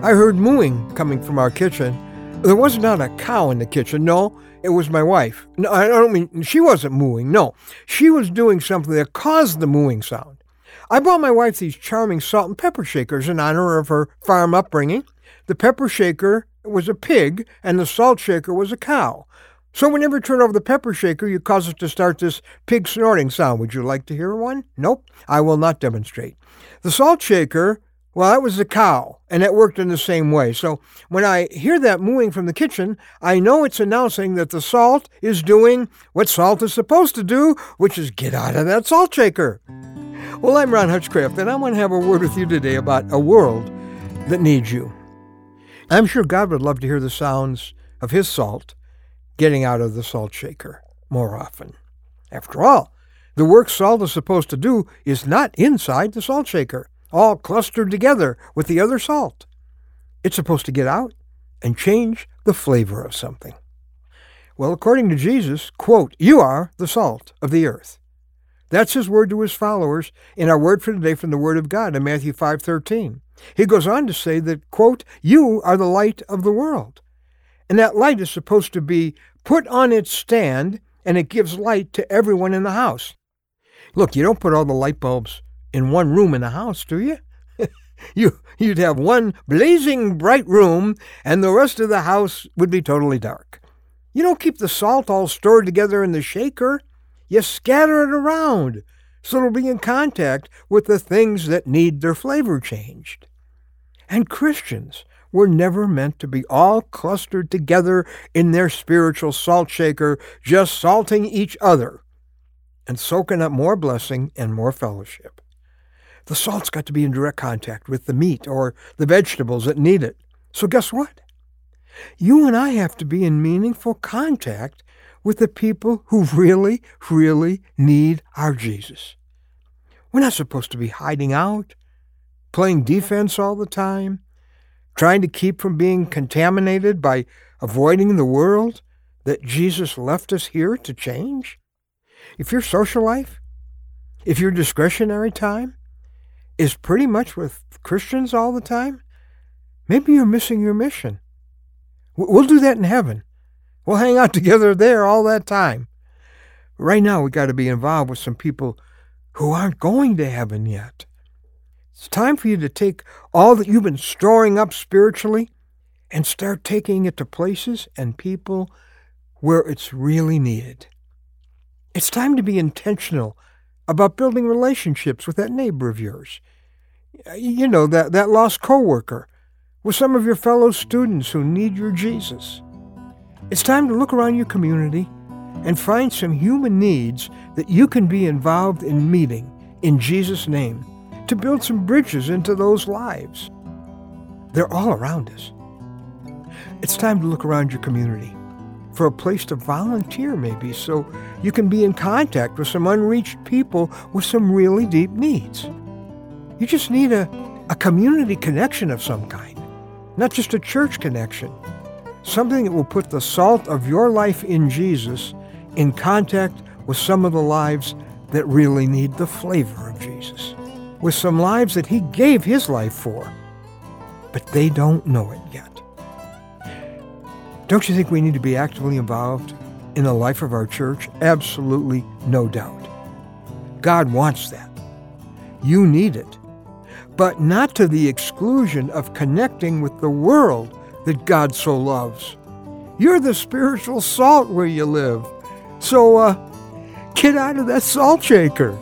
I heard mooing coming from our kitchen. There was not a cow in the kitchen, no. It was my wife. No, I don't mean she wasn't mooing. No, she was doing something that caused the mooing sound. I bought my wife these charming salt and pepper shakers in honor of her farm upbringing. The pepper shaker was a pig, and the salt shaker was a cow. So whenever you turn over the pepper shaker, you cause it to start this pig snorting sound. Would you like to hear one? Nope, I will not demonstrate. The salt shaker, well, that was the cow, and it worked in the same way. So when I hear that mooing from the kitchen, I know it's announcing that the salt is doing what salt is supposed to do, which is get out of that salt shaker. Well, I'm Ron Hutchcraft, and I want to have a word with you today about a world that needs you. I'm sure God would love to hear the sounds of His salt getting out of the salt shaker more often. After all, the work salt is supposed to do is not inside the salt shaker, all clustered together with the other salt. It's supposed to get out and change the flavor of something. Well, according to Jesus, quote, you are the salt of the earth. That's his word to his followers in our word for today from the Word of God in Matthew 5:13. He goes on to say that, quote, you are the light of the world. And that light is supposed to be put on its stand and it gives light to everyone in the house. Look, you don't put all the light bulbs in one room in the house, do you? you you'd have one blazing bright room and the rest of the house would be totally dark. You don't keep the salt all stored together in the shaker. You scatter it around so it'll be in contact with the things that need their flavor changed. And Christians were never meant to be all clustered together in their spiritual salt shaker, just salting each other and soaking up more blessing and more fellowship. The salt's got to be in direct contact with the meat or the vegetables that need it. So, guess what? You and I have to be in meaningful contact with the people who really, really need our Jesus. We're not supposed to be hiding out, playing defense all the time, trying to keep from being contaminated by avoiding the world that Jesus left us here to change. If your social life, if your discretionary time is pretty much with Christians all the time, maybe you're missing your mission. We'll do that in heaven. We'll hang out together there all that time. Right now, we've got to be involved with some people who aren't going to heaven yet. It's time for you to take all that you've been storing up spiritually and start taking it to places and people where it's really needed. It's time to be intentional about building relationships with that neighbor of yours. You know, that, that lost coworker, with some of your fellow students who need your Jesus. It's time to look around your community and find some human needs that you can be involved in meeting in Jesus' name to build some bridges into those lives. They're all around us. It's time to look around your community for a place to volunteer, maybe, so you can be in contact with some unreached people with some really deep needs. You just need a, a community connection of some kind, not just a church connection something that will put the salt of your life in Jesus in contact with some of the lives that really need the flavor of Jesus, with some lives that he gave his life for, but they don't know it yet. Don't you think we need to be actively involved in the life of our church? Absolutely no doubt. God wants that. You need it, but not to the exclusion of connecting with the world that God so loves. You're the spiritual salt where you live. So, uh, get out of that salt shaker.